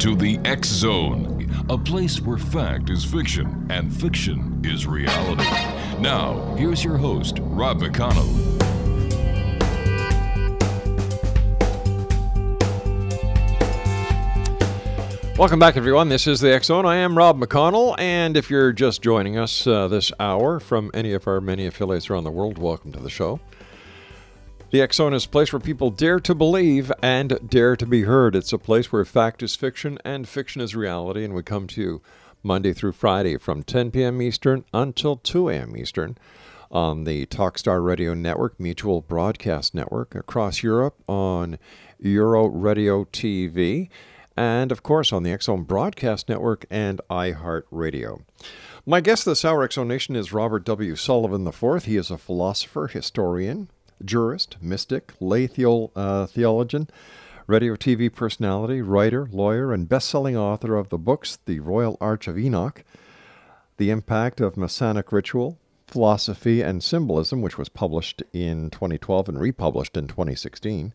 To the X Zone, a place where fact is fiction and fiction is reality. Now, here's your host, Rob McConnell. Welcome back, everyone. This is the X Zone. I am Rob McConnell, and if you're just joining us uh, this hour from any of our many affiliates around the world, welcome to the show. The Zone is a place where people dare to believe and dare to be heard. It's a place where fact is fiction and fiction is reality, and we come to you Monday through Friday from 10 p.m. Eastern until 2 a.m. Eastern on the Talkstar Radio Network, Mutual Broadcast Network, across Europe on Euro Radio TV and of course on the X Zone Broadcast Network and iHeartRadio. My guest this hour, X Zone Nation, is Robert W. Sullivan IV. He is a philosopher, historian, jurist, mystic, lay uh, theologian, radio TV personality, writer, lawyer, and best-selling author of the books The Royal Arch of Enoch, The Impact of Masonic Ritual, Philosophy and Symbolism, which was published in 2012 and republished in 2016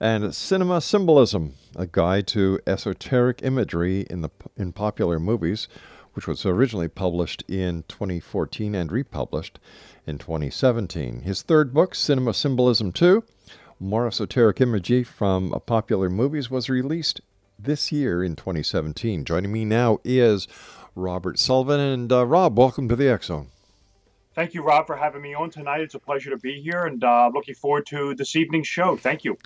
and Cinema Symbolism, a guide to esoteric imagery in the in popular movies, which was originally published in 2014 and republished in 2017. His third book, Cinema Symbolism 2, more esoteric imagery from popular movies, was released this year in 2017. Joining me now is Robert Sullivan. And uh, Rob, welcome to the Zone. Thank you, Rob, for having me on tonight. It's a pleasure to be here and uh, looking forward to this evening's show. Thank you.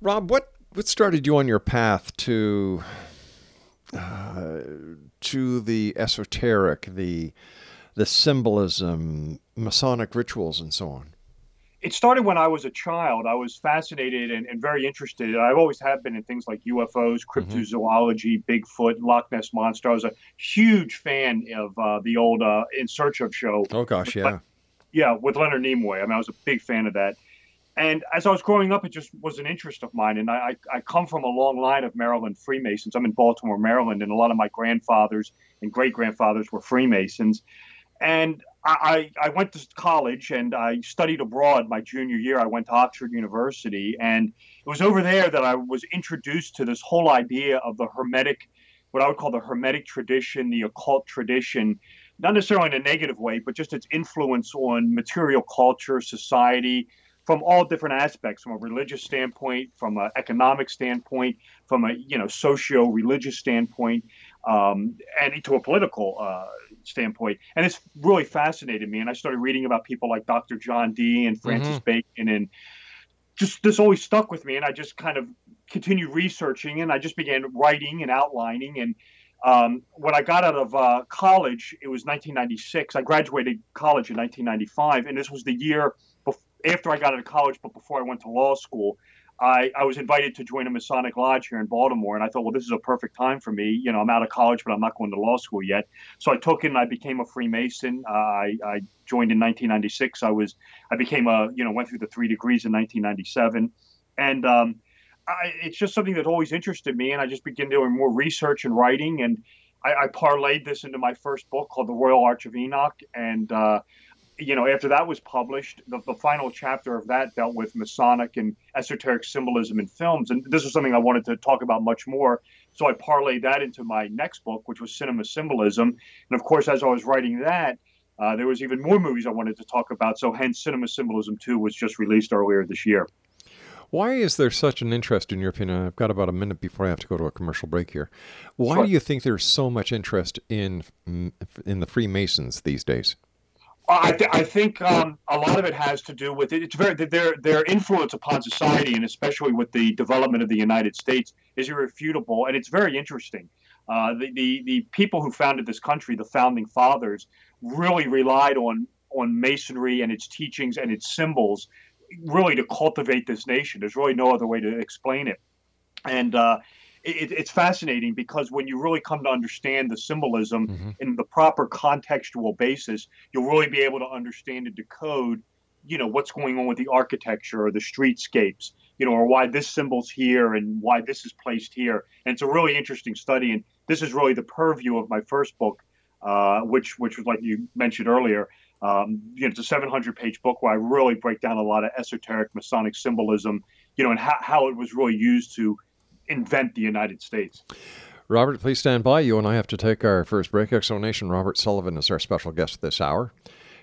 Rob, what what started you on your path to uh, to the esoteric, the the symbolism, Masonic rituals, and so on? It started when I was a child. I was fascinated and, and very interested. I've always have been in things like UFOs, cryptozoology, mm-hmm. Bigfoot, Loch Ness monster. I was a huge fan of uh, the old uh, In Search of show. Oh gosh, yeah, yeah, with Leonard Nimoy. I mean, I was a big fan of that. And as I was growing up, it just was an interest of mine. And I, I come from a long line of Maryland Freemasons. I'm in Baltimore, Maryland, and a lot of my grandfathers and great grandfathers were Freemasons. And I, I went to college and I studied abroad my junior year. I went to Oxford University. And it was over there that I was introduced to this whole idea of the Hermetic, what I would call the Hermetic tradition, the occult tradition, not necessarily in a negative way, but just its influence on material culture, society, from all different aspects from a religious standpoint from an economic standpoint from a you know socio-religious standpoint um, and to a political uh, standpoint. And it's really fascinated me. And i started reading about people like dr john dee and francis mm-hmm. bacon and just this always stuck with me. And i just kind of continued researching and i just began writing and outlining. And um, when I got out of uh, college, it was 1996. I graduated college in 1995, and this was the year after I got out of college, but before I went to law school, I, I was invited to join a Masonic lodge here in Baltimore, and I thought, well, this is a perfect time for me. You know, I'm out of college, but I'm not going to law school yet. So I took it, and I became a Freemason. Uh, I, I joined in 1996. I was, I became a, you know, went through the three degrees in 1997, and um, I, it's just something that always interested me. And I just began doing more research and writing, and I, I parlayed this into my first book called The Royal Arch of Enoch, and uh, you know, after that was published, the, the final chapter of that dealt with Masonic and esoteric symbolism in films. And this was something I wanted to talk about much more. So I parlayed that into my next book, which was Cinema Symbolism. And of course, as I was writing that, uh, there was even more movies I wanted to talk about. So hence, Cinema Symbolism 2 was just released earlier this year. Why is there such an interest, in your opinion? I've got about a minute before I have to go to a commercial break here. Why Sure. do you think there's so much interest in in the Freemasons these days? I, th- I think um, a lot of it has to do with it. It's very their their influence upon society, and especially with the development of the United States, is irrefutable, and it's very interesting. Uh, the, the the people who founded this country, the founding fathers, really relied on on masonry and its teachings and its symbols, really to cultivate this nation. There's really no other way to explain it, and. Uh, it, it's fascinating because when you really come to understand the symbolism Mhm. in the proper contextual basis, you'll really be able to understand and decode, you know, what's going on with the architecture or the streetscapes, you know, or why this symbol's here and why this is placed here. And it's a really interesting study. And this is really the purview of my first book, uh, which which was like you mentioned earlier. Um, you know, it's a 700 page book where I really break down a lot of esoteric Masonic symbolism, you know, and how, how it was really used to invent the United States. Robert, please stand by. You and I have to take our first break. X Zone Nation Robert Sullivan is our special guest this hour.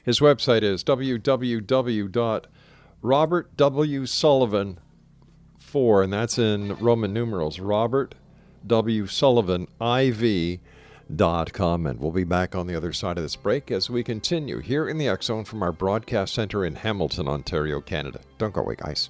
His website is www.robertwsullivan4, and that's in Roman numerals. Robert W. Sullivan IV. Dot com, and we'll be back on the other side of this break as we continue here in the X Zone from our broadcast center in Hamilton, Ontario, Canada. Don't go away, guys.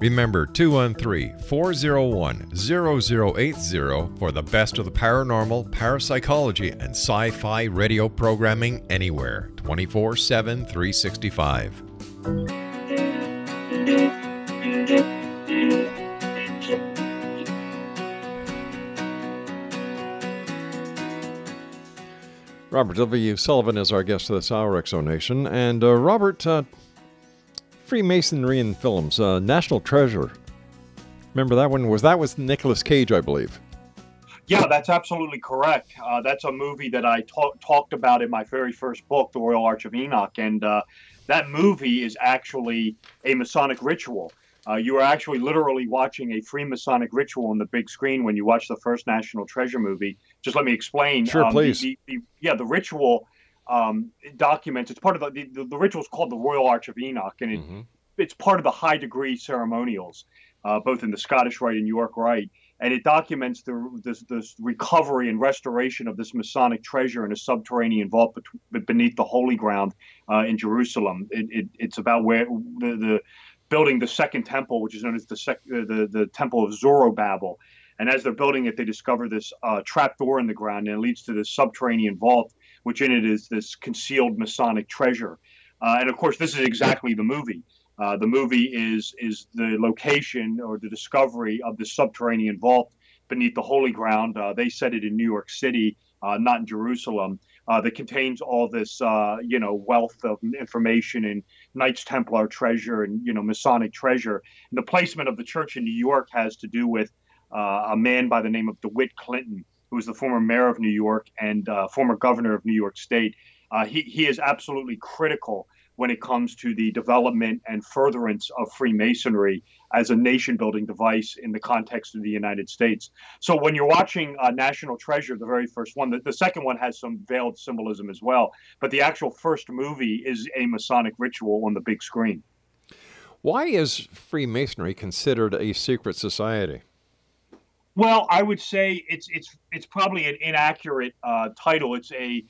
Remember 213 401 0080 for the best of the paranormal, parapsychology, and sci fi radio programming anywhere 24 7 365. Robert W. Sullivan is our guest this hour, X Zone Nation. And uh, Robert, uh, Freemasonry in films, uh, National Treasure. Remember that one? Was that was Nicolas Cage, I believe? Yeah, that's absolutely correct. Uh, that's a movie that I ta- talked about in my very first book, The Royal Arch of Enoch. And uh, that movie is actually a Masonic ritual. Uh, you are actually literally watching a Freemasonic ritual on the big screen when you watch the first National Treasure movie. Just let me explain. Sure, Um, the- please. The, the, yeah, the ritual um, documents. It's part of the, the the ritual is called the Royal Arch of Enoch, and it, Mhm. it's part of the high degree ceremonials, uh, both in the Scottish Rite and York Rite, and it documents the this, this recovery and restoration of this Masonic treasure in a subterranean vault bet- beneath the Holy Ground uh, in Jerusalem. It, it, it's about where the, the building the second temple, which is known as the sec, uh, the the Temple of Zorobabel. And as they're building it, they discover this uh, trap door in the ground, and it leads to this subterranean vault, which in it is this concealed Masonic treasure. Uh, and of course, this is exactly the movie. Uh, the movie is is the location or the discovery of the subterranean vault beneath the Holy Ground. Uh, they set it in New York City, uh, not in Jerusalem. Uh, that contains all this, uh, you know, wealth of information and Knights Templar treasure and you know Masonic treasure. And the placement of the church in New York has to do with a man by the name of DeWitt Clinton, who was the former mayor of New York and former governor of New York State. he he is absolutely critical when it comes to the development and furtherance of Freemasonry as a nation building device in the context of the United States. So when you're watching uh, National Treasure, the very first one, the, the, second one has some veiled symbolism as well, but the actual first movie is a Masonic ritual on the big screen. Why is Freemasonry considered a secret society? Well, I would say it's it's it's probably an inaccurate uh, title. It's a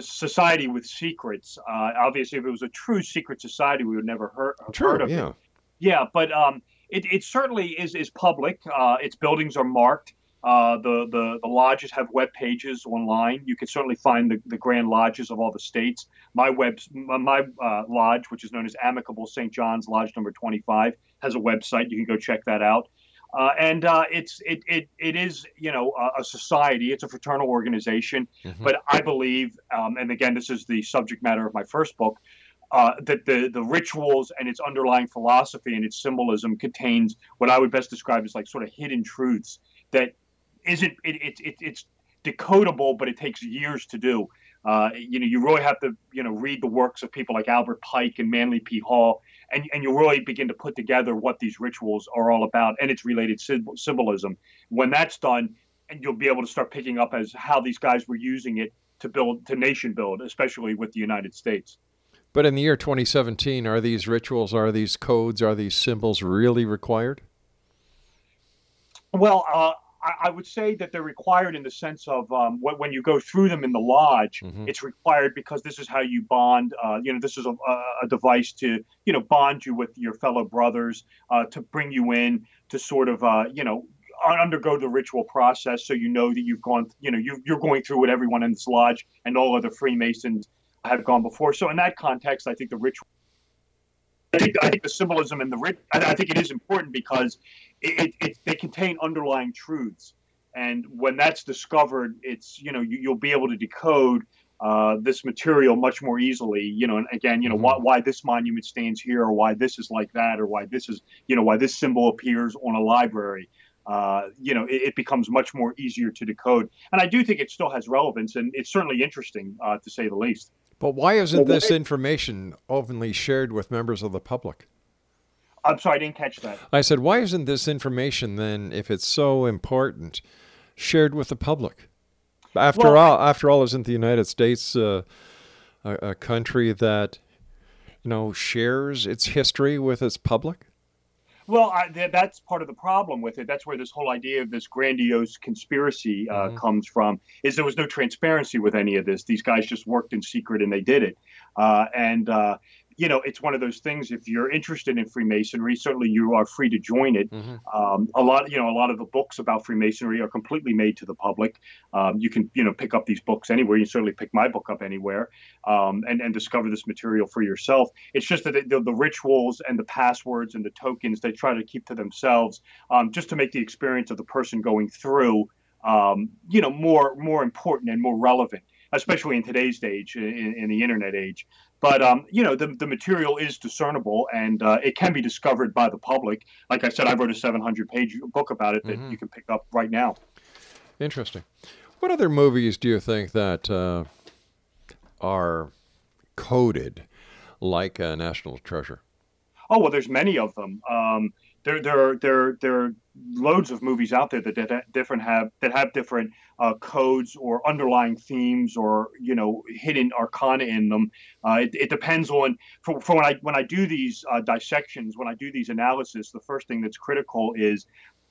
society with secrets. Uh, obviously, if it was a true secret society, we would never heard, true, heard of yeah. it. Yeah, but um, it, it certainly is is public. Uh, its buildings are marked. Uh, the, the the lodges have web pages online. You can certainly find the, the grand lodges of all the states. My web my uh, lodge, which is known as Amicable St. John's Lodge Number 25, has a website. You can go check that out. Uh, and uh, it's it, it it is you know a, a society. It's a fraternal organization. Mm-hmm. But I believe, um, and again, this is the subject matter of my first book, uh, that the the rituals and its underlying philosophy and its symbolism contains what I would best describe as like sort of hidden truths that isn't it, it, it it's decodable, but it takes years to do. Uh, you know, you really have to, you know, read the works of people like Albert Pike and Manly P. Hall, and, and you'll really begin to put together what these rituals are all about and its related symbolism. When that's done, and you'll be able to start picking up as how these guys were using it to build, to nation build, especially with the United States. But in the year 2017, are these rituals, are these codes, are these symbols really required? Well, uh, I, would say that they're required in the sense of um, when, you go through them in the lodge, mm-hmm. it's required because this is how you bond. Uh, you know, this is a, a, device to you know bond you with your fellow brothers, uh, to bring you in to sort of uh, you know undergo the ritual process, so you know that you've gone. You know, you, you're going through what everyone in this lodge and all other Freemasons have gone before. So in that context, I think the ritual I think, I think the symbolism in the I, think it is important because it, it, it, they contain underlying truths, and when that's discovered, it's you know you, will be able to decode uh, this material much more easily. You know, and again, you know mm-hmm. why, why this monument stands here, or why this is like that, or why this is you know why this symbol appears on a library. Uh, you know, it, it, becomes much more easier to decode, and I do think it still has relevance, and it's certainly interesting uh, to say the least. But why isn't this information openly shared with members of the public? I'm sorry, I didn't catch that. I said, why isn't this information then, if it's so important, shared with the public? After well, all, after all, isn't the United States uh, a, a country that you know shares its history with its public? Well, I, th- that's part of the problem with it. That's where this whole idea of this grandiose conspiracy uh, mm-hmm. comes from. Is there was no transparency with any of this. These guys just worked in secret and they did it. Uh, and uh, you know, it's one of those things. If you're interested in Freemasonry, certainly you are free to join it. Mm-hmm. Um, a lot, you know, a lot of the books about Freemasonry are completely made to the public. Um, you can, you know, pick up these books anywhere. You certainly pick my book up anywhere, um, and and discover this material for yourself. It's just that the, the, rituals and the passwords and the tokens they try to keep to themselves, um, just to make the experience of the person going through, um, you know, more more important and more relevant especially in today's age, in, in the internet age. But um, you know, the, the material is discernible and uh, it can be discovered by the public. Like I said, I wrote a 700 page book about it that mm-hmm. you can pick up right now. Interesting. What other movies do you think that uh, are coded like a National Treasure? Oh well, there's many of them. Um, there there there there loads of movies out there that, that different have that have different uh, codes or underlying themes or you know hidden arcana in them. Uh, it, it, depends on for, for, when I when I do these uh, dissections when I do these analysis. The first thing that's critical is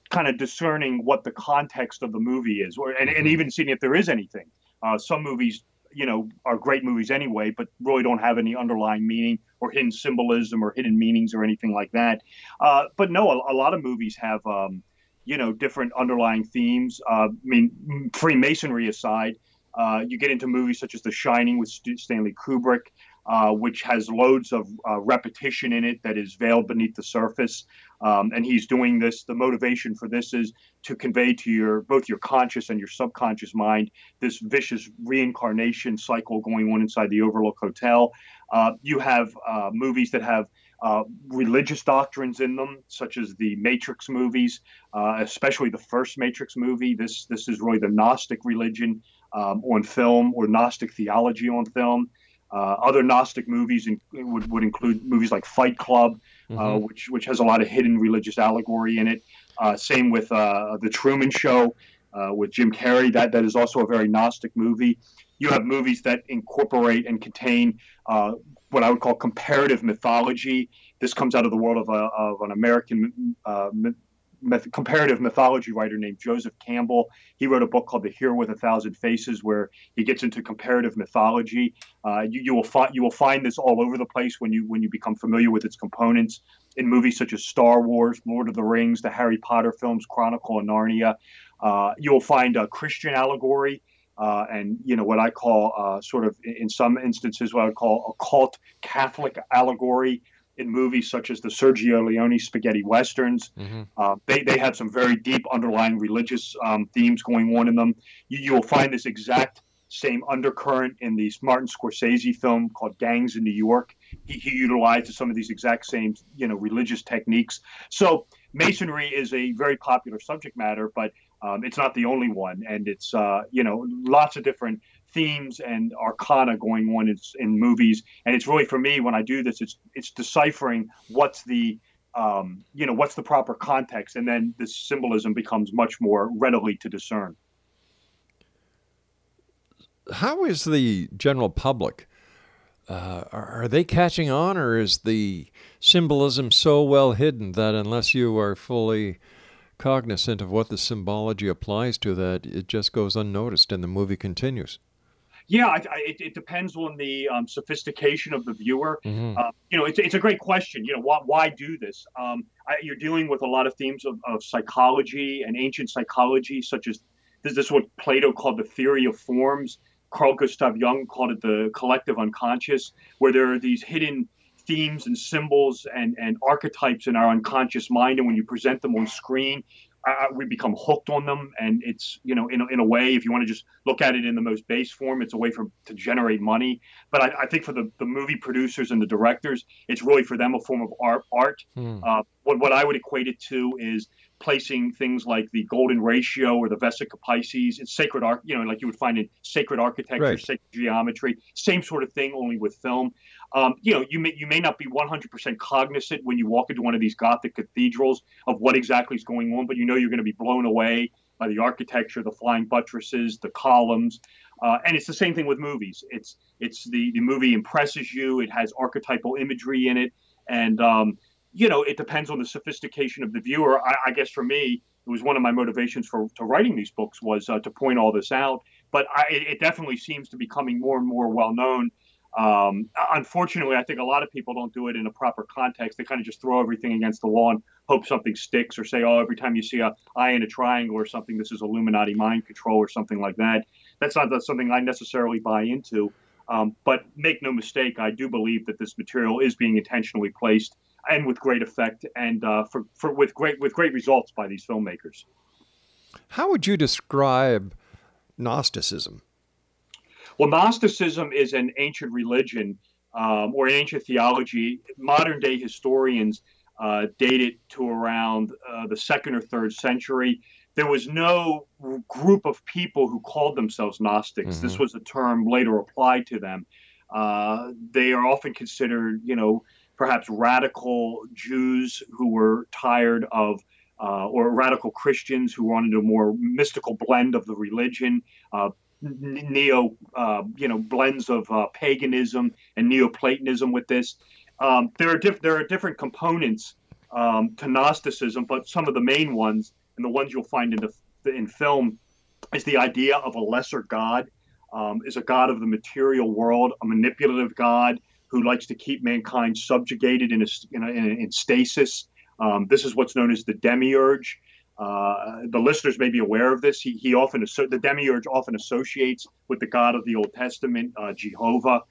kind of discerning what the context of the movie is, or and, and mm-hmm. even seeing if there is anything. Uh, some movies you know are great movies anyway, but really don't have any underlying meaning or hidden symbolism or hidden meanings or anything like that. Uh, but no, a, a, lot of movies have um, you know different underlying themes. Uh, I mean, Freemasonry aside, uh, you get into movies such as The Shining with St- Stanley Kubrick. Uh, which has loads of uh, repetition in it that is veiled beneath the surface. Um, and he's doing this. The motivation for this is to convey to your both your conscious and your subconscious mind this vicious reincarnation cycle going on inside the Overlook Hotel. Uh, you have uh, movies that have uh, religious doctrines in them, such as the Matrix movies, uh, especially the first Matrix movie. This this is really the Gnostic religion um, on film or Gnostic theology on film. Uh, other Gnostic movies in, would, would include movies like Fight Club, uh, mm-hmm. which which has a lot of hidden religious allegory in it. Uh, same with uh, the Truman Show with Jim Carrey. That that is also a very Gnostic movie. You have movies that incorporate and contain what I would call comparative mythology. This comes out of the world of, a, of an American uh, myth, comparative mythology writer named Joseph Campbell. He wrote a book called The Hero with a Thousand Faces, where he gets into comparative mythology. Uh, you, you, will find you will find this all over the place when you when you become familiar with its components in movies such as Star Wars, Lord of the Rings, the Harry Potter films, Chronicle of Narnia. Uh, you will find a Christian allegory. Uh, and you know what I call uh, sort of in some instances what I would call occult Catholic allegory in movies such as the Sergio Leone spaghetti westerns. Mm-hmm. Uh, they, they have some very deep underlying religious um, themes going on in them. You, you will find this exact same undercurrent in the Martin Scorsese film called Gangs in New York. He, he utilizes some of these exact same, you know, religious techniques. So Masonry is a very popular subject matter, but um, it's not the only one, and it's uh, you know lots of different themes and arcana going on in, in movies. And it's really for me when I do this, it's it's deciphering what's the um, you know what's the proper context, and then the symbolism becomes much more readily to discern. How is the general public? Uh, are they catching on, or is the symbolism so well hidden that unless you are fully cognizant of what the symbology applies to, that it just goes unnoticed and the movie continues? Yeah, I, I, it, it, depends on the um, sophistication of the viewer. Mm-hmm. Uh, you know, it's, it's a great question. You know, why, why do this? Um, I, you're dealing with a lot of themes of, of psychology and ancient psychology, such as this, this is what Plato called the theory of forms. Carl Gustav Jung called it the collective unconscious, where there are these hidden themes and symbols and, and archetypes in our unconscious mind. And when you present them on screen, uh, we become hooked on them and it's you know in a, in a way if you want to just look at it in the most base form it's a way for to generate money but i, I think for the, the movie producers and the directors it's really for them a form of art art hmm. uh, what, what i would equate it to is placing things like the golden ratio or the vesica piscis it's sacred art you know like you would find in sacred architecture right. sacred geometry same sort of thing only with film um, you know, you may you may not be 100% cognizant when you walk into one of these Gothic cathedrals of what exactly is going on, but you know you're going to be blown away by the architecture, the flying buttresses, the columns, uh, and it's the same thing with movies. It's it's the the movie impresses you. It has archetypal imagery in it, and um, you know it depends on the sophistication of the viewer. I, I, guess for me, it was one of my motivations for to writing these books was uh, to point all this out. But I, it definitely seems to be becoming more and more well known um, unfortunately, I think a lot of people don't do it in a proper context. They kind of just throw everything against the wall and hope something sticks, or say, "Oh, every time you see a eye in a triangle or something, this is Illuminati mind control or something like that." That's not that's something I necessarily buy into. Um, but make no mistake, I do believe that this material is being intentionally placed and with great effect and uh, for, for with great with great results by these filmmakers. How would you describe Gnosticism? Well, Gnosticism is an ancient religion um, or an ancient theology. Modern day historians uh, date it to around uh, the second or third century. There was no group of people who called themselves Gnostics. Mm-hmm. This was a term later applied to them. Uh, they are often considered, you know, perhaps radical Jews who were tired of uh, or radical Christians who wanted a more mystical blend of the religion, uh, neo, uh, you know, blends of uh, paganism and Neoplatonism with this. Um, there are diff- there are different components um, to Gnosticism, but some of the main ones and the ones you'll find in the in film is the idea of a lesser god, um, is a god of the material world, a manipulative god who likes to keep mankind subjugated in a, in, a, in stasis. Um, this is what's known as the demiurge. Uh, the listeners may be aware of this. He, he often the demiurge often associates with the God of the Old Testament, uh, Jehovah.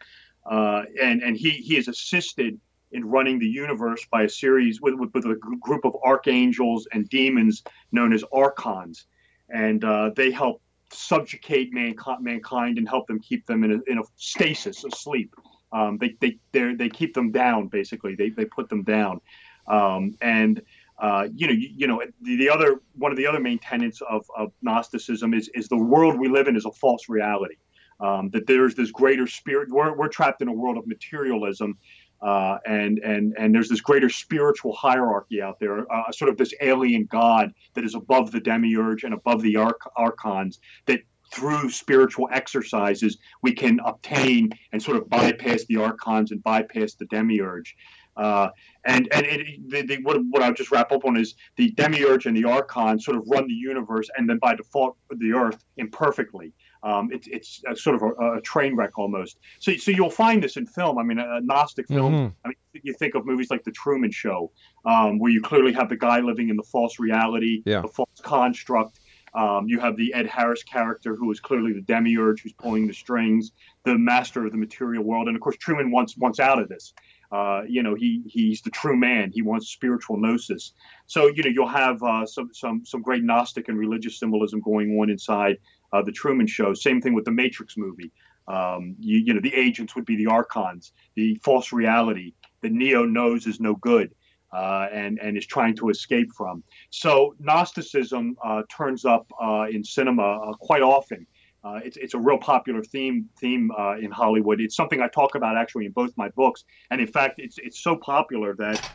uh, and and he he is assisted in running the universe by a series with, with, with a group of archangels and demons known as archons, and uh, they help subjugate mankind, mankind and help them keep them in a, in a stasis, asleep. Um, they they they keep them down basically. They they put them down, um, and uh, you know you, you, know the, the other one of the other main tenets of, of Gnosticism is is the world we live in is a false reality. Um, that there's this greater spirit. We're, we're trapped in a world of materialism, uh, and and and there's this greater spiritual hierarchy out there, uh, sort of this alien god that is above the demiurge and above the arch- archons that through spiritual exercises, we can obtain and sort of bypass the archons and bypass the demiurge. Uh, and and it, the, the, what, what I'll just wrap up on is the demiurge and the archon sort of run the universe, and then by default, the earth imperfectly. Um, it, it's a, sort of a, a, train wreck almost. So, so you'll find this in film. I mean, a, Gnostic film. Mm-hmm. I mean, you think of movies like The Truman Show, um, where you clearly have the guy living in the false reality, yeah. the false construct, um, you have the Ed Harris character, who is clearly the demiurge, who's pulling the strings, the master of the material world, and of course Truman wants wants out of this. Uh, you know, he he's the true man. He wants spiritual gnosis. So you know, you'll have uh, some some some great Gnostic and religious symbolism going on inside uh, the Truman Show. Same thing with the Matrix movie. Um, you, you know, the agents would be the archons, the false reality that Neo knows is no good uh, and and is trying to escape from. So Gnosticism uh, turns up uh, in cinema uh, quite often. Uh, it's, it's a real popular theme theme uh, in Hollywood. It's something I talk about actually in both my books, and in fact, it's it's so popular that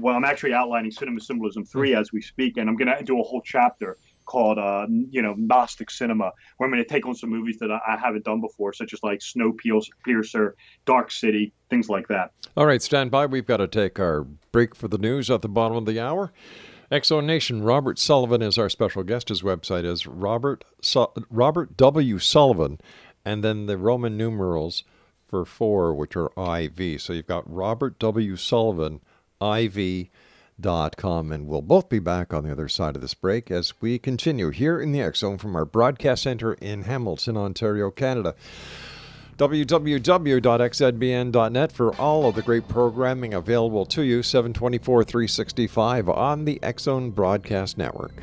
well, I'm actually outlining Cinema Symbolism three as we speak, and I'm going to do a whole chapter called uh, you know Gnostic cinema, where I'm going to take on some movies that I, I haven't done before, such as like Snowpiercer, Dark City, things like that. All right, stand by. We've got to take our break for the news at the bottom of the hour. X Zone Nation, Robert Sullivan is our special guest. His website is Robert Su- Robert W Sullivan, and then the Roman numerals for four, which are IV. So you've got Robert W Sullivan, IV com, and we'll both be back on the other side of this break as we continue here in the X Zone from our broadcast center in Hamilton, Ontario, Canada www.xzbn.net for all of the great programming available to you 724 365 on the X Zone Broadcast Network.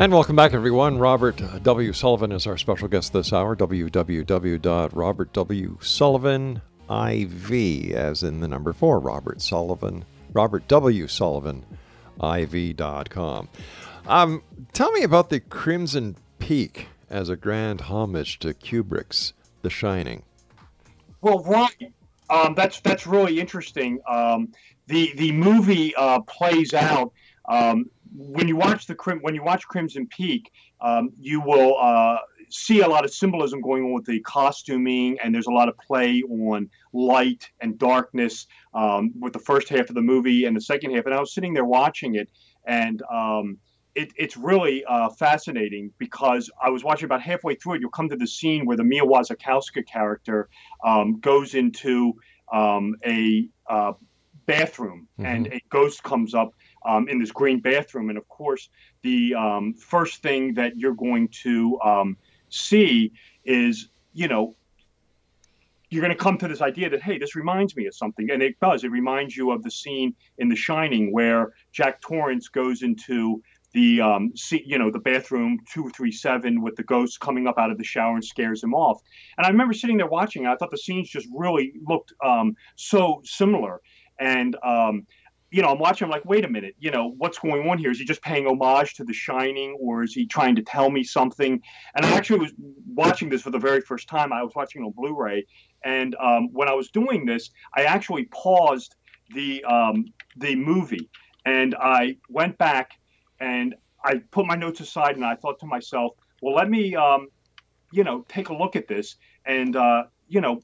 And welcome back, everyone. Robert W. Sullivan is our special guest this hour. www.robertwsullivan.iv, as in the number four, Robert Sullivan, Robert W. Sullivan, IV.com. Um, tell me about the Crimson Peak as a grand homage to Kubrick's The Shining. Well, right. Um, that's that's really interesting. Um, the the movie uh, plays out um, when you watch the when you watch Crimson Peak, um, you will uh, see a lot of symbolism going on with the costuming, and there's a lot of play on light and darkness um, with the first half of the movie and the second half. And I was sitting there watching it, and um, it, it's really uh, fascinating because I was watching about halfway through it. You'll come to the scene where the Mia Wasikowska character um, goes into um, a uh, bathroom, mm-hmm. and a ghost comes up um, in this green bathroom. And of course, the um, first thing that you're going to um, see is, you know, you're going to come to this idea that hey, this reminds me of something, and it does. It reminds you of the scene in The Shining where Jack Torrance goes into the um, you know the bathroom 237 with the ghost coming up out of the shower and scares him off and i remember sitting there watching i thought the scenes just really looked um, so similar and um, you know i'm watching i'm like wait a minute you know what's going on here? Is he just paying homage to the shining or is he trying to tell me something? And i actually was watching this for the very first time. I was watching on blu-ray and um, when i was doing this i actually paused the um, the movie and i went back and I put my notes aside and I thought to myself, well, let me, um, you know, take a look at this and, uh, you know,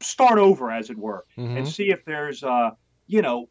start over, as it were, mm-hmm. and see if there's, uh, you know,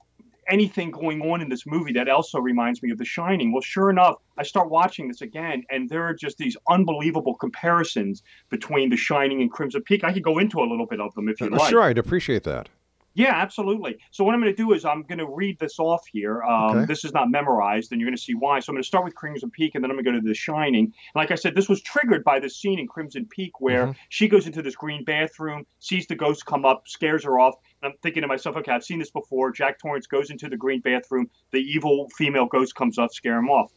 anything going on in this movie that also reminds me of The Shining. Well, sure enough, I start watching this again, and there are just these unbelievable comparisons between The Shining and Crimson Peak. I could go into a little bit of them if you uh, like. Sure, I'd appreciate that. Yeah, absolutely. So what I'm going to do is I'm going to read this off here. Um, okay. This is not memorized, and you're going to see why. So I'm going to start with Crimson Peak, and then I'm going to go to The Shining. And like I said, this was triggered by the scene in Crimson Peak where mm-hmm. she goes into this green bathroom, sees the ghost come up, scares her off. And I'm thinking to myself, okay, I've seen this before. Jack Torrance goes into the green bathroom, the evil female ghost comes up, scare him off.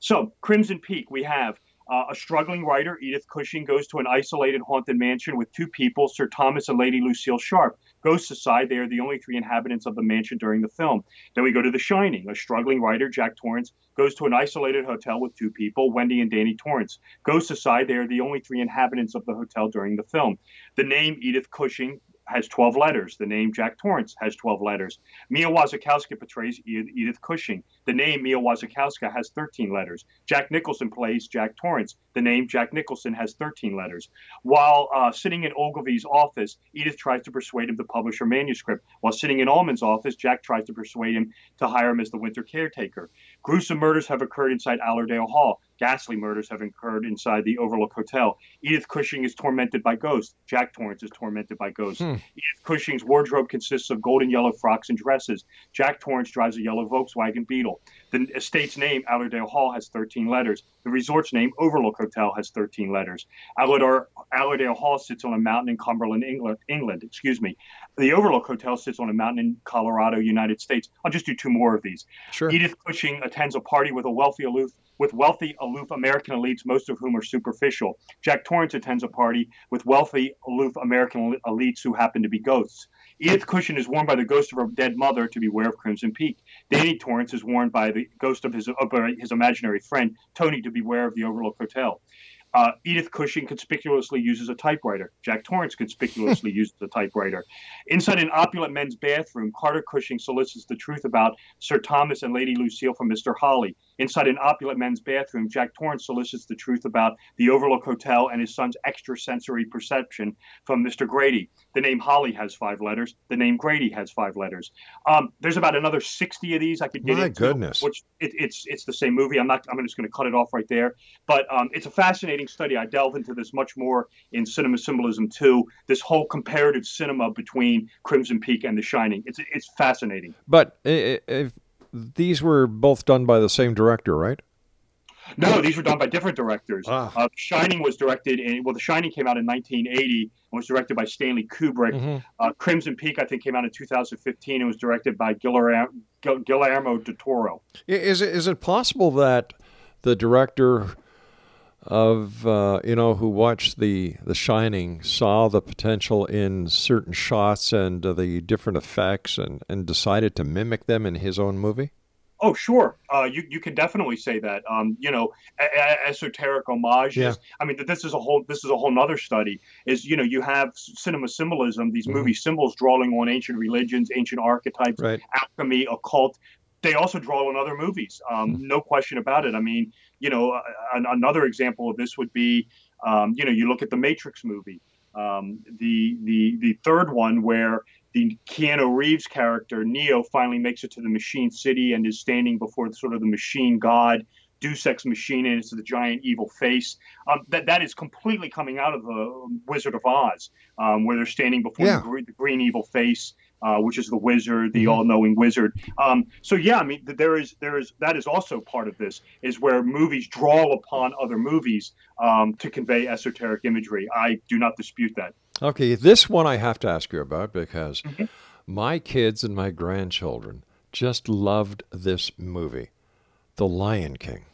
So Crimson Peak, we have uh, a struggling writer, Edith Cushing, goes to an isolated haunted mansion with two people, Sir Thomas and Lady Lucille Sharp. Ghosts aside, they are the only three inhabitants of the mansion during the film. Then we go to The Shining. A struggling writer, Jack Torrance, goes to an isolated hotel with two people, Wendy and Danny Torrance. Ghosts aside, they are the only three inhabitants of the hotel during the film. The name Edith Cushing has 12 letters. The name Jack Torrance has 12 letters. Mia Wasikowska portrays Edith Cushing. The name Mia Wasikowska has 13 letters. Jack Nicholson plays Jack Torrance. The name Jack Nicholson has 13 letters. While uh, sitting in Ogilvy's office, Edith tries to persuade him to publish her manuscript. While sitting in Ullman's office, Jack tries to persuade him to hire him as the winter caretaker. Gruesome murders have occurred inside Allerdale Hall. Ghastly murders have occurred inside the Overlook Hotel. Edith Cushing is tormented by ghosts. Jack Torrance is tormented by ghosts. Hmm. Edith Cushing's wardrobe consists of golden yellow frocks and dresses. Jack Torrance drives a yellow Volkswagen Beetle. The estate's name, Allerdale Hall, has 13 letters. The resort's name, Overlook Hotel, has 13 letters. Allerdale, Allerdale Hall sits on a mountain in Cumberland, England, England. Excuse me. The Overlook Hotel sits on a mountain in Colorado, United States. I'll just do two more of these. Sure. Edith Cushing attends a party with a wealthy, aloof with wealthy, aloof American elites, most of whom are superficial. Jack Torrance attends a party with wealthy, aloof American elites who happen to be ghosts. Edith Cushing is warned by the ghost of her dead mother to beware of Crimson Peak. Danny Torrance is warned by the ghost of his, of his imaginary friend, Tony, to beware of the Overlook Hotel. Uh, Edith Cushing conspicuously uses a typewriter. Jack Torrance conspicuously uses a typewriter. Inside an opulent men's bathroom, Carter Cushing solicits the truth about Sir Thomas and Lady Lucille from Mr. Holly. Inside an opulent men's bathroom, Jack Torrance solicits the truth about the Overlook Hotel and his son's extrasensory perception from Mr. Grady. The name Holly has five letters. The name Grady has five letters. Um, there's about another 60 of these I could get My into. goodness. Which it, it's it's the same movie. I'm not. I'm just going to cut it off right there. But um, it's a fascinating study. I delve into this much more in cinema symbolism too. This whole comparative cinema between Crimson Peak and The Shining. It's it's fascinating. But if these were both done by the same director, right? No, these were done by different directors. Ah. Uh, Shining was directed in well, The Shining came out in 1980 and was directed by Stanley Kubrick. Mm-hmm. Uh, Crimson Peak, I think, came out in 2015 and was directed by Guillermo, Guillermo del Toro. Is it is it possible that the director of uh, you know who watched the the Shining saw the potential in certain shots and uh, the different effects and and decided to mimic them in his own movie? Oh, sure. Uh, you you can definitely say that. Um, you know, a- a- esoteric homages. Yeah. I mean, this is a whole this is a whole nother study. Is you know you have cinema symbolism, these mm-hmm. movie symbols drawing on ancient religions, ancient archetypes, right. alchemy, occult. They also draw on other movies. Um, mm-hmm. No question about it. I mean, you know, a- another example of this would be, um, you know, you look at the Matrix movie. Um, the the the third one where the Keanu Reeves character Neo finally makes it to the Machine City and is standing before sort of the machine god Deus Ex Machina, and it's the giant evil face. Um, that that is completely coming out of the Wizard of Oz, um, where they're standing before yeah. the, the, green evil face, uh, which is the wizard, the mm-hmm. all-knowing wizard. Um, so yeah, I mean, there is there is that is also part of this is where movies draw upon other movies um, to convey esoteric imagery. I do not dispute that. Okay, this one I have to ask you about because Mm-hmm. my kids and my grandchildren just loved this movie, The Lion King.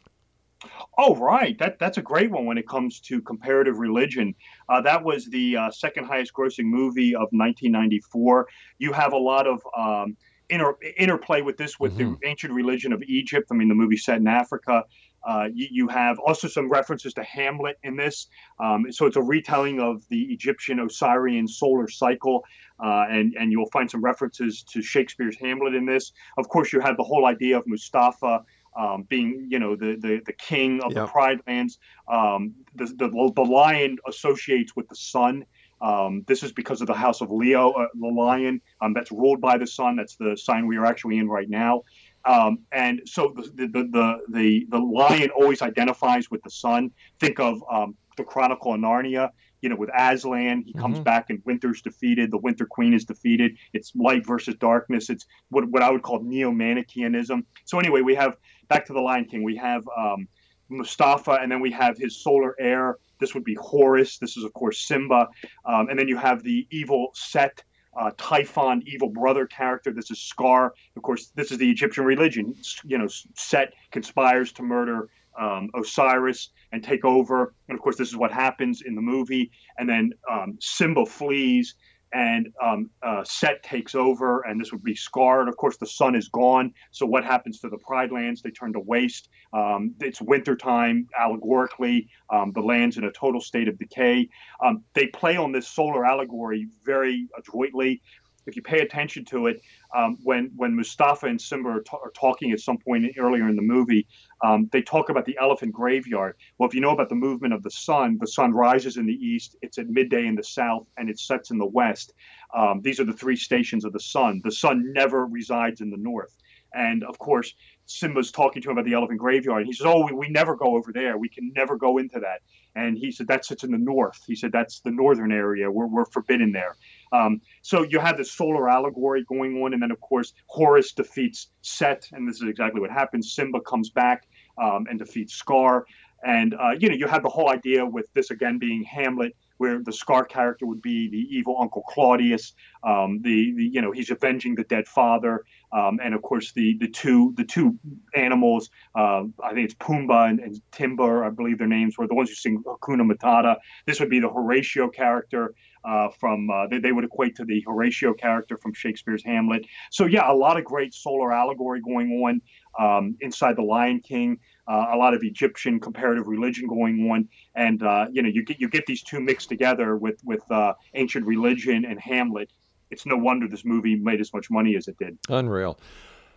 Oh, right. That that's a great one when it comes to comparative religion. Uh, that was the uh, second highest grossing movie of 1994. You have a lot of um, inter- interplay with this with the ancient religion of Egypt. I mean, the movie set in Africa. Uh, you, you have also some references to Hamlet in this. Um, so it's a retelling of the Egyptian Osirian solar cycle, uh, and and you'll find some references to Shakespeare's Hamlet in this. Of course, you have the whole idea of Mufasa um, being, you know, the the, the king of the Pride Lands. Um, the, the the lion associates with the sun. Um, this is because of the House of Leo, uh, the lion um, that's ruled by the sun. That's the sign we are actually in right now. Um, and so the, the, the, the, the lion always identifies with the sun. Think of um, the Chronicle of Narnia, you know, with Aslan. He comes back and winter's defeated. The Winter Queen is defeated. It's light versus darkness. It's what, what I would call neo Manichaeanism. So, anyway, we have back to the Lion King. We have um, Mufasa, and then we have his solar heir. This would be Horus. This is, of course, Simba. Um, and then you have the evil Set uh, Typhon, evil brother character. This is Scar. Of course, this is the Egyptian religion. You know, Set conspires to murder um, Osiris and take over. And of course, this is what happens in the movie. And then um, Simba flees, and um, uh, Set takes over, and this would be Scar. And of course, the sun is gone. So what happens to the Pride Lands? They turn to waste. Um, it's wintertime, allegorically. Um, the land's in a total state of decay. Um, they play on this solar allegory very adroitly. If you pay attention to it, um, when when Mufasa and Simba are, ta- are talking at some point earlier in the movie, um, they talk about the elephant graveyard. Well, if you know about the movement of the sun, the sun rises in the east, it's at midday in the south, and it sets in the west. Um, these are the three stations of the sun. The sun never resides in the north. And of course, Simba's talking to him about the elephant graveyard. And he says, Oh, we, we never go over there. We can never go into that. And he said, That sits in the north. He said, That's the northern area. We're, we're forbidden there. Um, so you have this solar allegory going on. And then, of course, Horus defeats Set. And this is exactly what happens. Simba comes back um, and defeats Scar. And, uh, you know, you have the whole idea with this again being Hamlet where the Scar character would be the evil Uncle Claudius. Um, the, the you know he's avenging the dead father, um, and of course the the two the two animals. Uh, I think it's Pumbaa and, and Timber, I believe their names were the ones who sing Hakuna Matata. This would be the Horatio character. Uh, from uh, they, they would equate to the Horatio character from Shakespeare's Hamlet. So yeah, a lot of great solar allegory going on um, inside the Lion King. Uh, a lot of Egyptian comparative religion going on, and uh, you know you get you get these two mixed together with with uh, ancient religion and Hamlet. It's no wonder this movie made as much money as it did. Unreal.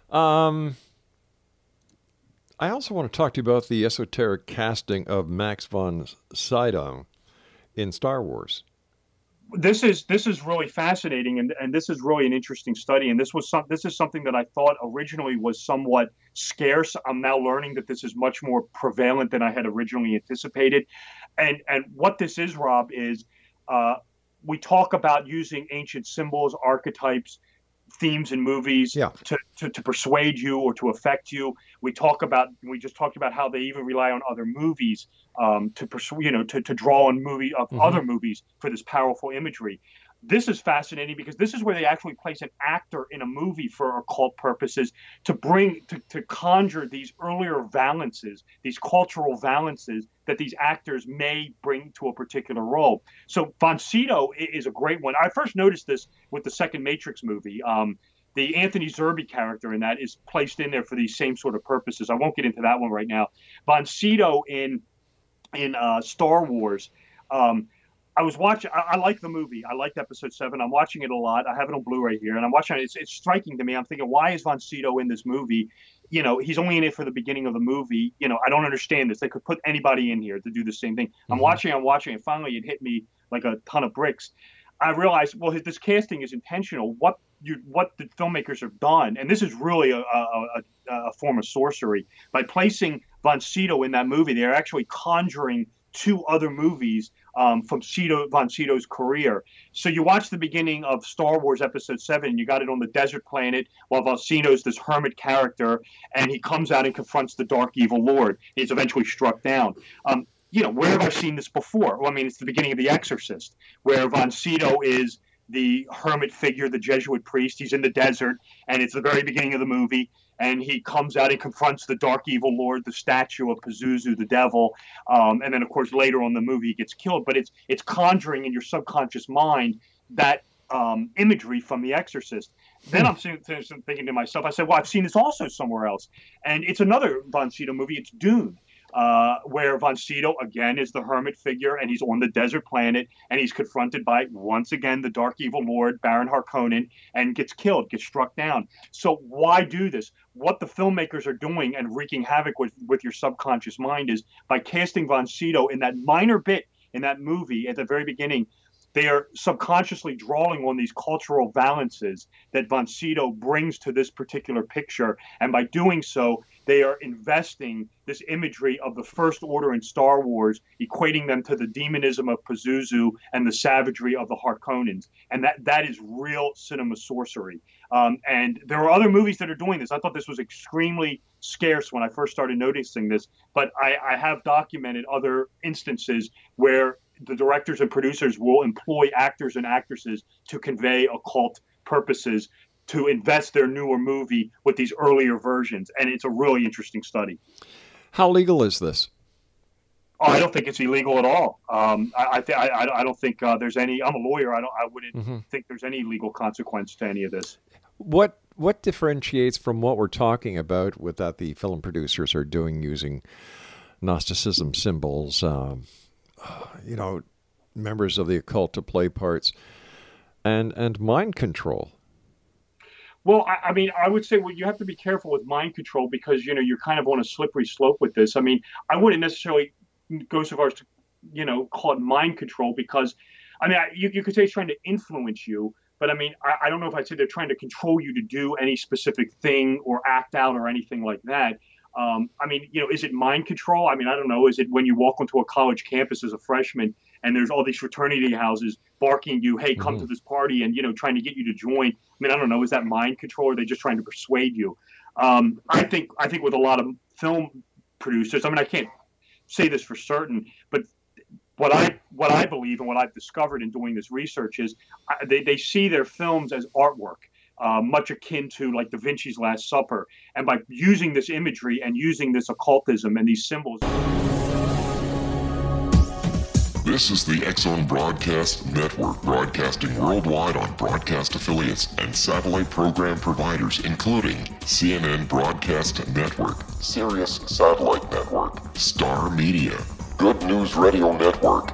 Um, I also want to talk to you about the esoteric casting of Max von Sydow in Star Wars. This is this is really fascinating, and, and this is really an interesting study. And this was some this is something that I thought originally was somewhat scarce. I'm now learning that this is much more prevalent than I had originally anticipated. And and what this is, Rob, is uh, we talk about using ancient symbols, archetypes, themes in movies Yeah. to, to, to persuade you or to affect you. We talk about we just talked about how they even rely on other movies um, to persuade you know to, to draw on movie of other movies for this powerful imagery. This is fascinating because this is where they actually place an actor in a movie for occult purposes to bring to, to conjure these earlier valences, these cultural valences that these actors may bring to a particular role. So Von is a great one. I first noticed this with the second Matrix movie. Um, the Anthony Zerbe character in that is placed in there for these same sort of purposes. I won't get into that one right now. Sydow in in uh, Star Wars. Um, I was watching. I, I like the movie. I liked Episode Seven. I'm watching it a lot. I have it on Blu-ray here, and I'm watching it. It's, it's striking to me. I'm thinking, why is Von Sydow in this movie? You know, he's only in it for the beginning of the movie. You know, I don't understand this. They could put anybody in here to do the same thing. I'm mm-hmm. watching. I'm watching, and finally, it hit me like a ton of bricks. I realized, well, his, this casting is intentional. What you, what the filmmakers have done, and this is really a, a, a, a form of sorcery by placing Von Sydow in that movie. They're actually conjuring two other movies um, from Sydow, Von Sydow's career. So you watch the beginning of Star Wars Episode Seven. You got it on the desert planet, while Sydow's this hermit character, and he comes out and confronts the dark evil lord. He's eventually struck down. Um, you know, where have I seen this before? Well, I mean, it's the beginning of The Exorcist, where Von Sydow is the hermit figure, the Jesuit priest. He's in the desert, and it's the very beginning of the movie. And he comes out and confronts the dark evil lord, the statue of Pazuzu, the devil. Um, and then, of course, later on in the movie, he gets killed. But it's it's conjuring in your subconscious mind that um, imagery from The Exorcist. Then I'm thinking to myself, I said, well, I've seen this also somewhere else. And it's another Von Sydow movie. It's Dune uh, where Von Sydow again is the hermit figure, and he's on the desert planet, and he's confronted by once again the dark evil lord Baron Harkonnen, and gets killed, gets struck down. So why do this? What the filmmakers are doing and wreaking havoc with with your subconscious mind is by casting Von Sydow in that minor bit in that movie at the very beginning they are subconsciously drawing on these cultural valences that Von brings to this particular picture. And by doing so, they are investing this imagery of the First Order in Star Wars, equating them to the demonism of Pazuzu and the savagery of the Harkonnens. And that, that is real cinema sorcery. Um, and there are other movies that are doing this. I thought this was extremely scarce when I first started noticing this, but I, I have documented other instances where the directors and producers will employ actors and actresses to convey occult purposes to invest their newer movie with these earlier versions, and it's a really interesting study. How legal is this? Oh, I don't think it's illegal at all. Um, I, I, th- I, I, don't think uh, there's any. I'm a lawyer. I don't. I wouldn't mm-hmm. think there's any legal consequence to any of this. What What differentiates from what we're talking about with that the film producers are doing using Gnosticism symbols? Um, you know, members of the occult to play parts, and and mind control. Well, I, I, mean, I would say well, you have to be careful with mind control because you know you're kind of on a slippery slope with this. I mean, I wouldn't necessarily go so far as to you know call it mind control because, I mean, I, you, you could say it's trying to influence you, but I mean, I, I don't know if I'd say they're trying to control you to do any specific thing or act out or anything like that. Um, I mean, you know, is it mind control? I mean, I don't know. Is it when you walk onto a college campus as a freshman and there's all these fraternity houses barking you, "Hey, come mm-hmm. to this party," and you know, trying to get you to join? I mean, I don't know. Is that mind control? Or are they just trying to persuade you? Um, I think I think with a lot of film producers, I mean, I can't say this for certain, but what I what I believe and what I've discovered in doing this research is I, they, they see their films as artwork uh, much akin to like Da Vinci's Last Supper. And by using this imagery and using this occultism and these symbols. This is the X Zone Broadcast Network, broadcasting worldwide on broadcast affiliates and satellite program providers, including CNN Broadcast Network, Sirius Satellite Network, Star Media, Good News Radio Network,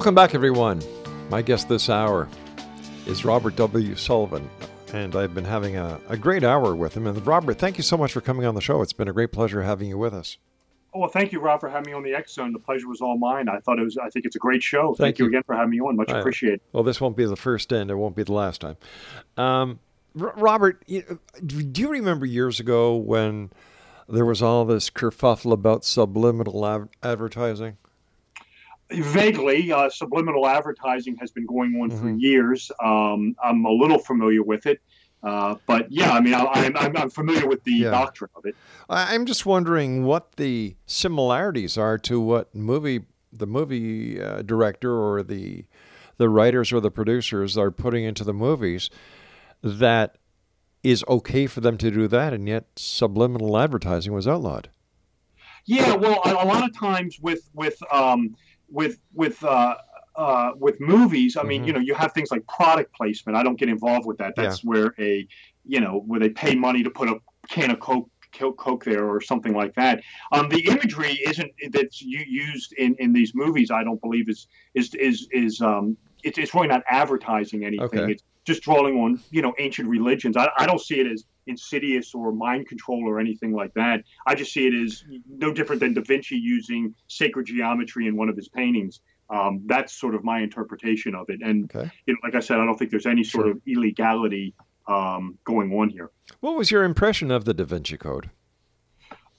Welcome back, everyone. My guest this hour is Robert W. Sullivan, and I've been having a, a great hour with him. And Robert, thank you so much for coming on the show. It's been a great pleasure having you with us. Oh, well, thank you, Rob, for having me on the X Zone. The pleasure was all mine. I thought it was. I think it's a great show. Thank, thank you. you. again for having me on. Much appreciated. Well, this won't be the first and it won't be the last time. Um, R- Robert, do you remember years ago when there was all this kerfuffle about subliminal av- advertising? Vaguely, uh, subliminal advertising has been going on for Mhm. years. Um, I'm a little familiar with it, uh, but yeah, I mean, I, I'm, I'm, I'm familiar with the Yeah. doctrine of it. I'm just wondering what the similarities are to what movie the movie uh, director or the the writers or the producers are putting into the movies that is okay for them to do that, and yet subliminal advertising was outlawed. Yeah, well, a, a lot of times with with um, with with uh, uh, with movies, I mean, Mhm. you know, you have things like product placement. I don't get involved with that. That's where a you know where they pay money to put a can of coke. Coke there or something like that. Um, the imagery isn't that's used in, in these movies. I don't believe is is is is um, it's, it's really not advertising anything. Okay. It's just drawing on you know ancient religions. I, I don't see it as insidious or mind control or anything like that. I just see it as no different than Da Vinci using sacred geometry in one of his paintings. Um, that's sort of my interpretation of it. And Okay. you know, like I said, I don't think there's any sort Sure. of illegality um, going on here. What was your impression of the Da Vinci Code?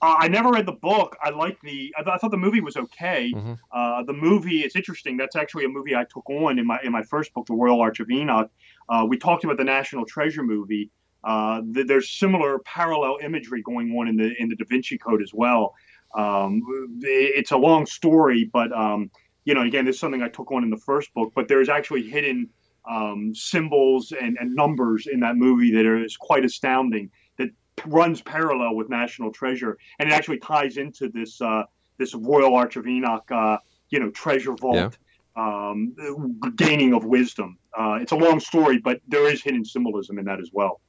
Uh, I never read the book. I like the. I, th- I thought the movie was okay. Mhm. Uh, the movie, is interesting. That's actually a movie I took on in my in my first book, The Royal Arch of Enoch. Uh, we talked about the National Treasure movie. Uh, th- there's similar parallel imagery going on in the in the Da Vinci Code as well. Um, it's a long story, but um, you know, again, this is something I took on in the first book. But there's actually hidden um, symbols and, and numbers in that movie that is quite astounding. That runs parallel with National Treasure, and it actually ties into this uh, this Royal Arch of Enoch, uh, you know, treasure vault, um, gaining of wisdom. Uh, it's a long story, but there is hidden symbolism in that as well.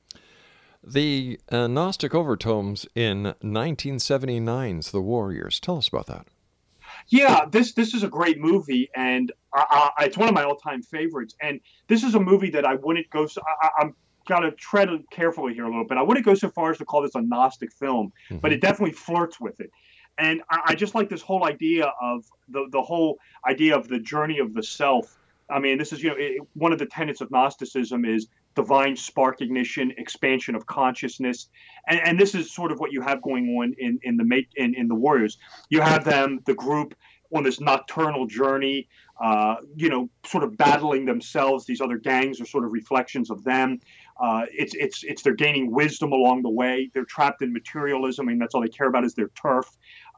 The uh, Gnostic overtones in 1979's The Warriors. Tell us about that. Yeah, this this is a great movie, and I, I, it's one of my all time favorites. And this is a movie that I wouldn't go. So, I, I'm gotta tread carefully here a little bit. I wouldn't go so far as to call this a Gnostic film, but it definitely flirts with it. And I, I just like this whole idea of the the whole idea of the journey of the self. I mean, this is you know it, one of the tenets of Gnosticism is divine spark ignition, expansion of consciousness, and, and this is sort of what you have going on in in the make in, in the Warriors. You have them, the group, on this nocturnal journey. Uh, you know, sort of battling themselves. These other gangs are sort of reflections of them. Uh, it's it's it's they're gaining wisdom along the way. They're trapped in materialism, and that's all they care about is their turf.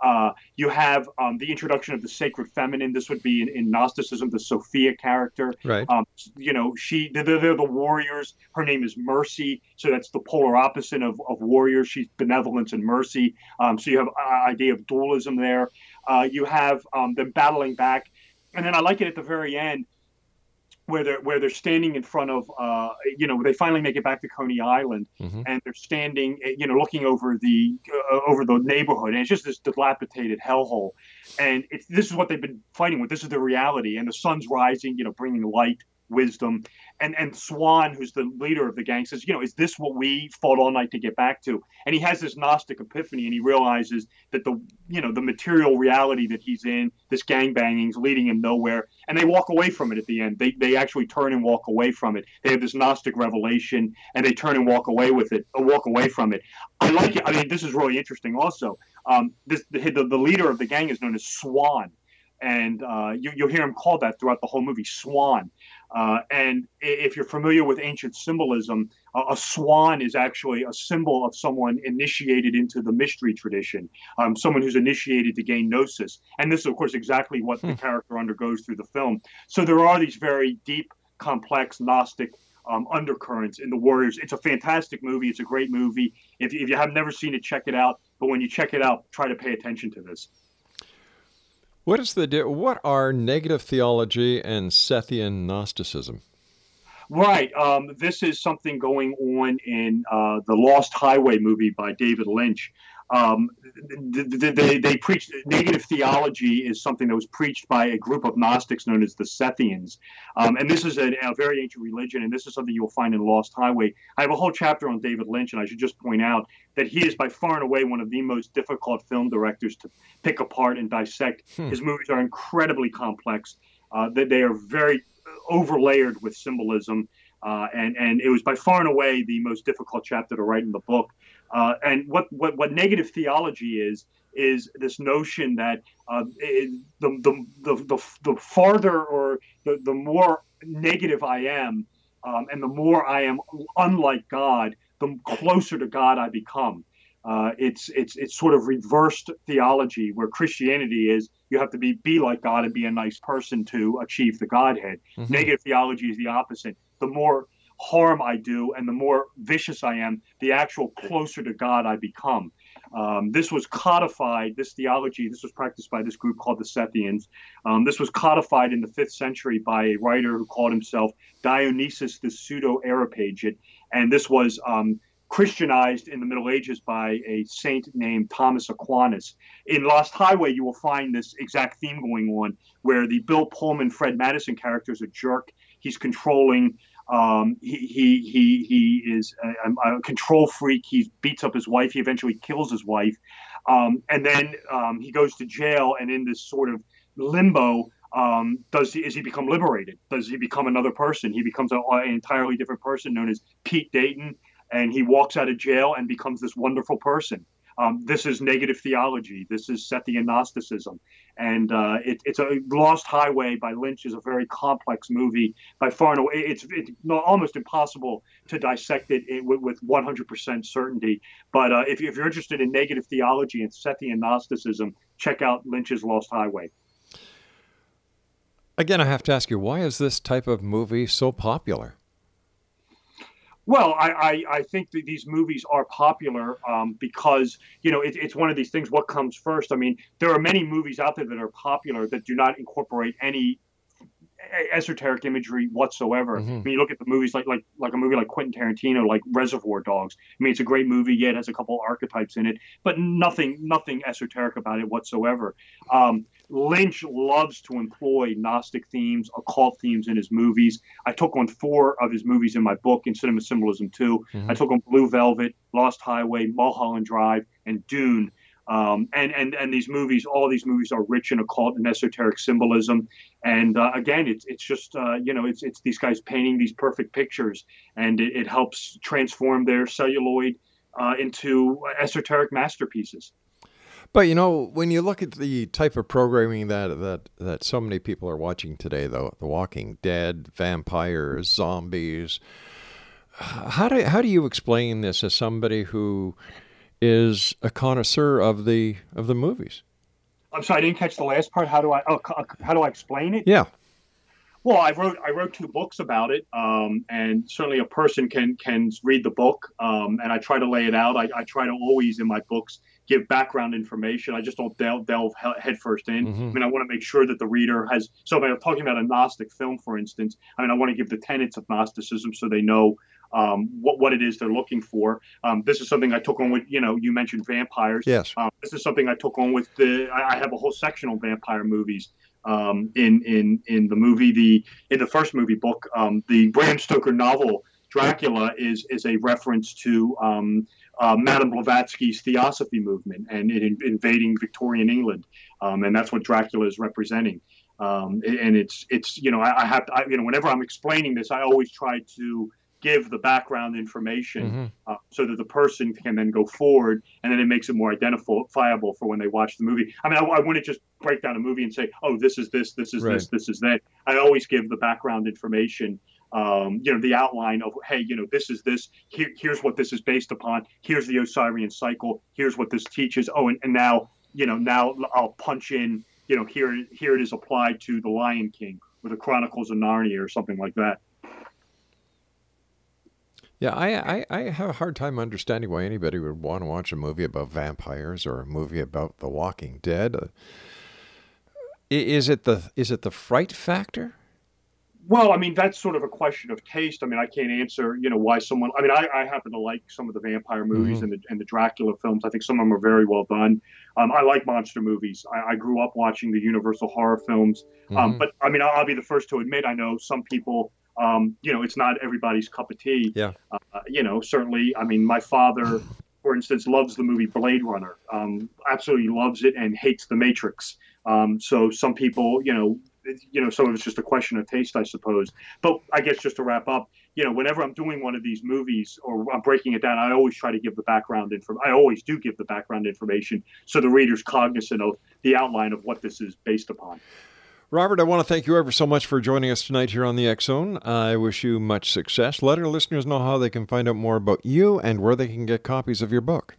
Uh, you have um, the introduction of the sacred feminine. This would be in, in Gnosticism, the Sophia character. Right. Um, you know, she they're, they're the warriors. Her name is Mercy, so that's the polar opposite of, of warriors. She's benevolence and mercy. Um, so you have uh, idea of dualism there. Uh, you have um, them battling back, and then I like it at the very end where they're where they're standing in front of uh, you know they finally make it back to Coney Island Mhm. and they're standing you know looking over the uh, over the neighborhood and it's just this dilapidated hellhole and it's this is what they've been fighting with this is the reality and the sun's rising you know bringing light wisdom. And and Swan who's the leader of the gang says you know is this what we fought all night to get back to? And he has this gnostic epiphany and he realizes that the you know the material reality that he's in this gang banging's leading him nowhere. And they walk away from it at the end. They they actually turn and walk away from it. They have this gnostic revelation and they turn and walk away with it or walk away from it. I like it. I mean this is really interesting also. Um this the, the, the leader of the gang is known as swan. And uh, you, you'll hear him called that throughout the whole movie swan uh, and if you're familiar with ancient symbolism a, a swan is actually a symbol of someone initiated into the mystery tradition um, someone who's initiated to gain gnosis. And this is of course exactly what the character undergoes through the film. So there are these very deep complex gnostic um, undercurrents in the warriors. It's a fantastic movie. It's a great movie. If, if you have never seen it check it out. But when you check it out try to pay attention to this What is the what are negative theology and Sethian Gnosticism? Right. Um, this is something going on in uh, the Lost Highway movie by David Lynch. Um, th- th- they, they preach negative theology is something that was preached by a group of Gnostics known as the Sethians. Um, and this is a, a very ancient religion, and this is something you'll find in Lost Highway. I have a whole chapter on David Lynch, and I should just point out that he is by far and away one of the most difficult film directors to pick apart and dissect. His movies are incredibly complex. Uh, they, they are very overlayered with symbolism. Uh, and and it was by far and away the most difficult chapter to write in the book. Uh, and what, what what negative theology is is this notion that uh, the, the, the, the farther or the, the more negative I am, um, and the more I am unlike God, the closer to God I become. Uh, it's it's it's sort of reversed theology where Christianity is you have to be be like God and be a nice person to achieve the Godhead. Mm-hmm. Negative theology is the opposite. The more harm I do and the more vicious I am, the actual closer to God I become. Um, this was codified, this theology, this was practiced by this group called the Sethians. Um, this was codified in the fifth century by a writer who called himself Dionysius the Pseudo Areopagite. And this was um, Christianized in the Middle Ages by a saint named Thomas Aquinas. In Lost Highway, you will find this exact theme going on where the Bill Pullman, Fred Madison character is a jerk. He's controlling um, he, he, he, he is a, a, control freak. He beats up his wife. He eventually kills his wife. Um, and then um, he goes to jail. And in this sort of limbo, um, does he, is he become liberated? Does he become another person? He becomes an entirely different person known as Pete Dayton. And he walks out of jail and becomes this wonderful person. Um, this is negative theology. This is Sethian Gnosticism, and uh, it, it's a Lost Highway by Lynch is a very complex movie. By far, no, it's it's almost impossible to dissect it, with, with 100% certainty. But uh, if, if you're interested in negative theology and Sethian Gnosticism, check out Lynch's Lost Highway. Again, I have to ask you, why is this type of movie so popular? Well, I, I, I, think that these movies are popular um, because, you know, it, it's one of these things. What comes first? I mean, there are many movies out there that are popular that do not incorporate any esoteric imagery whatsoever. Mm-hmm. I mean, you look at the movies like like like a movie like Quentin Tarantino, like Reservoir Dogs. I mean, it's a great movie. Yeah, it has a couple archetypes in it, but nothing nothing esoteric about it whatsoever. Um, Lynch loves to employ Gnostic themes, occult themes in his movies. I took on four of his movies in my book in Cinema Symbolism 2. Mm-hmm. I took on Blue Velvet, Lost Highway, Mulholland Drive, and Dune. Um, and and and these movies, all these movies are rich in occult and esoteric symbolism. And uh, again, it's it's just uh, you know it's it's these guys painting these perfect pictures, and it, it helps transform their celluloid uh, into esoteric masterpieces. But you know, when you look at the type of programming that that that so many people are watching today, though, The Walking Dead, vampires, zombies, how do how do you explain this as somebody who is a connoisseur of the of the movies. I'm sorry, I didn't catch the last part. How do I? Oh, how do I explain it? Yeah. Well, I wrote I wrote two books about it, um, and certainly a person can can read the book, um, and I try to lay it out. I, I, try to always in my books give background information. I just don't delve, delve headfirst in. Mm-hmm. I mean, I want to make sure that the reader has. So, if I'm talking about a Gnostic film, for instance, I mean, I want to give the tenets of Gnosticism so they know um, what what it is they're looking for. Um, this is something I took on with you know you mentioned vampires. Yes. Um, this is something I took on with the. I, have a whole section on vampire movies. Um, in in in the movie the in the first movie book um, the Bram Stoker novel Dracula is is a reference to um, uh, Madame Blavatsky's Theosophy movement and it in, invading Victorian England, and that's what Dracula is representing. Um, and it's it's you know I, I have to I, you know whenever I'm explaining this I always try to give the background information mm-hmm. uh, so that the person can then go forward and then it makes it more identifiable for when they watch the movie. I mean, I, I wouldn't just break down a movie and say, oh, this is this, this is right. this, this is that. I always give the background information. Um, you know, the outline of, hey, you know, this is this. Here, here's what this is based upon. Here's the Osirian cycle. Here's what this teaches. Oh, and, and now, you know, now I'll punch in, you know, here, here it is applied to the Lion King or the Chronicles of Narnia or something like that. Yeah, I, I, I, have a hard time understanding why anybody would want to watch a movie about vampires or a movie about The Walking Dead. Uh, is it the is it the fright factor? Well, I mean that's sort of a question of taste. I mean, I can't answer, you know, why someone. I mean, I, I happen to like some of the vampire movies mm-hmm. and the and the Dracula films. I think some of them are very well done. Um, I like monster movies. I, I, grew up watching the Universal horror films. Um, mm-hmm. but I mean, I'll, I'll, be the first to admit, I know some people um, you know, it's not everybody's cup of tea. Yeah. Uh, you know, certainly. I mean, my father, for instance, loves the movie Blade Runner. Um, absolutely loves it and hates The Matrix. Um, so some people, you know, you know, some of it's just a question of taste, I suppose. But I guess just to wrap up, you know, whenever I'm doing one of these movies or I'm breaking it down, I always try to give the background info. I always do give the background information so the reader's cognizant of the outline of what this is based upon. Robert, I want to thank you ever so much for joining us tonight here on the X Zone. I wish you much success. Let our listeners know how they can find out more about you and where they can get copies of your book.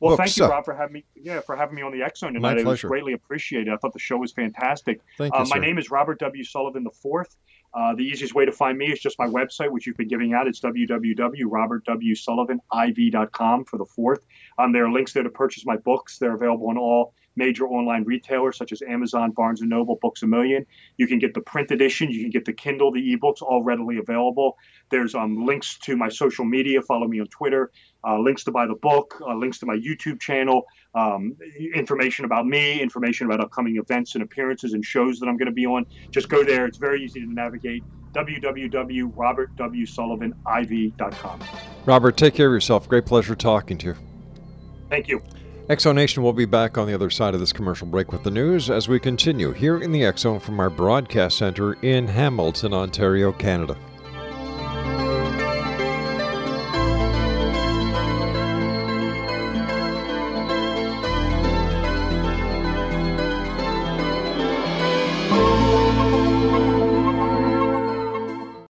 Well, thank you, Rob, for having me. Yeah, for having me on the X Zone tonight. It was greatly appreciated. I thought the show was fantastic. Thank you, uh, my name is Robert W. Sullivan the Fourth. Uh, the easiest way to find me is just my website, which you've been giving out. It's www.robertwsullivaniv.com for the fourth. Um, there are links there to purchase my books. They're available on all major online retailers such as Amazon, Barnes and Noble, Books a Million. You can get the print edition, you can get the Kindle, the ebooks, all readily available. There's um, links to my social media. Follow me on Twitter. Uh, links to buy the book, uh, links to my YouTube channel, um, information about me, information about upcoming events and appearances and shows that I'm going to be on. Just go there. It's very easy to navigate. www.robertwsullivaniv.com. Robert, take care of yourself. Great pleasure talking to you. Thank you. X Zone Nation will be back on the other side of this commercial break with the news as we continue here in the X from our broadcast center in Hamilton, Ontario, Canada.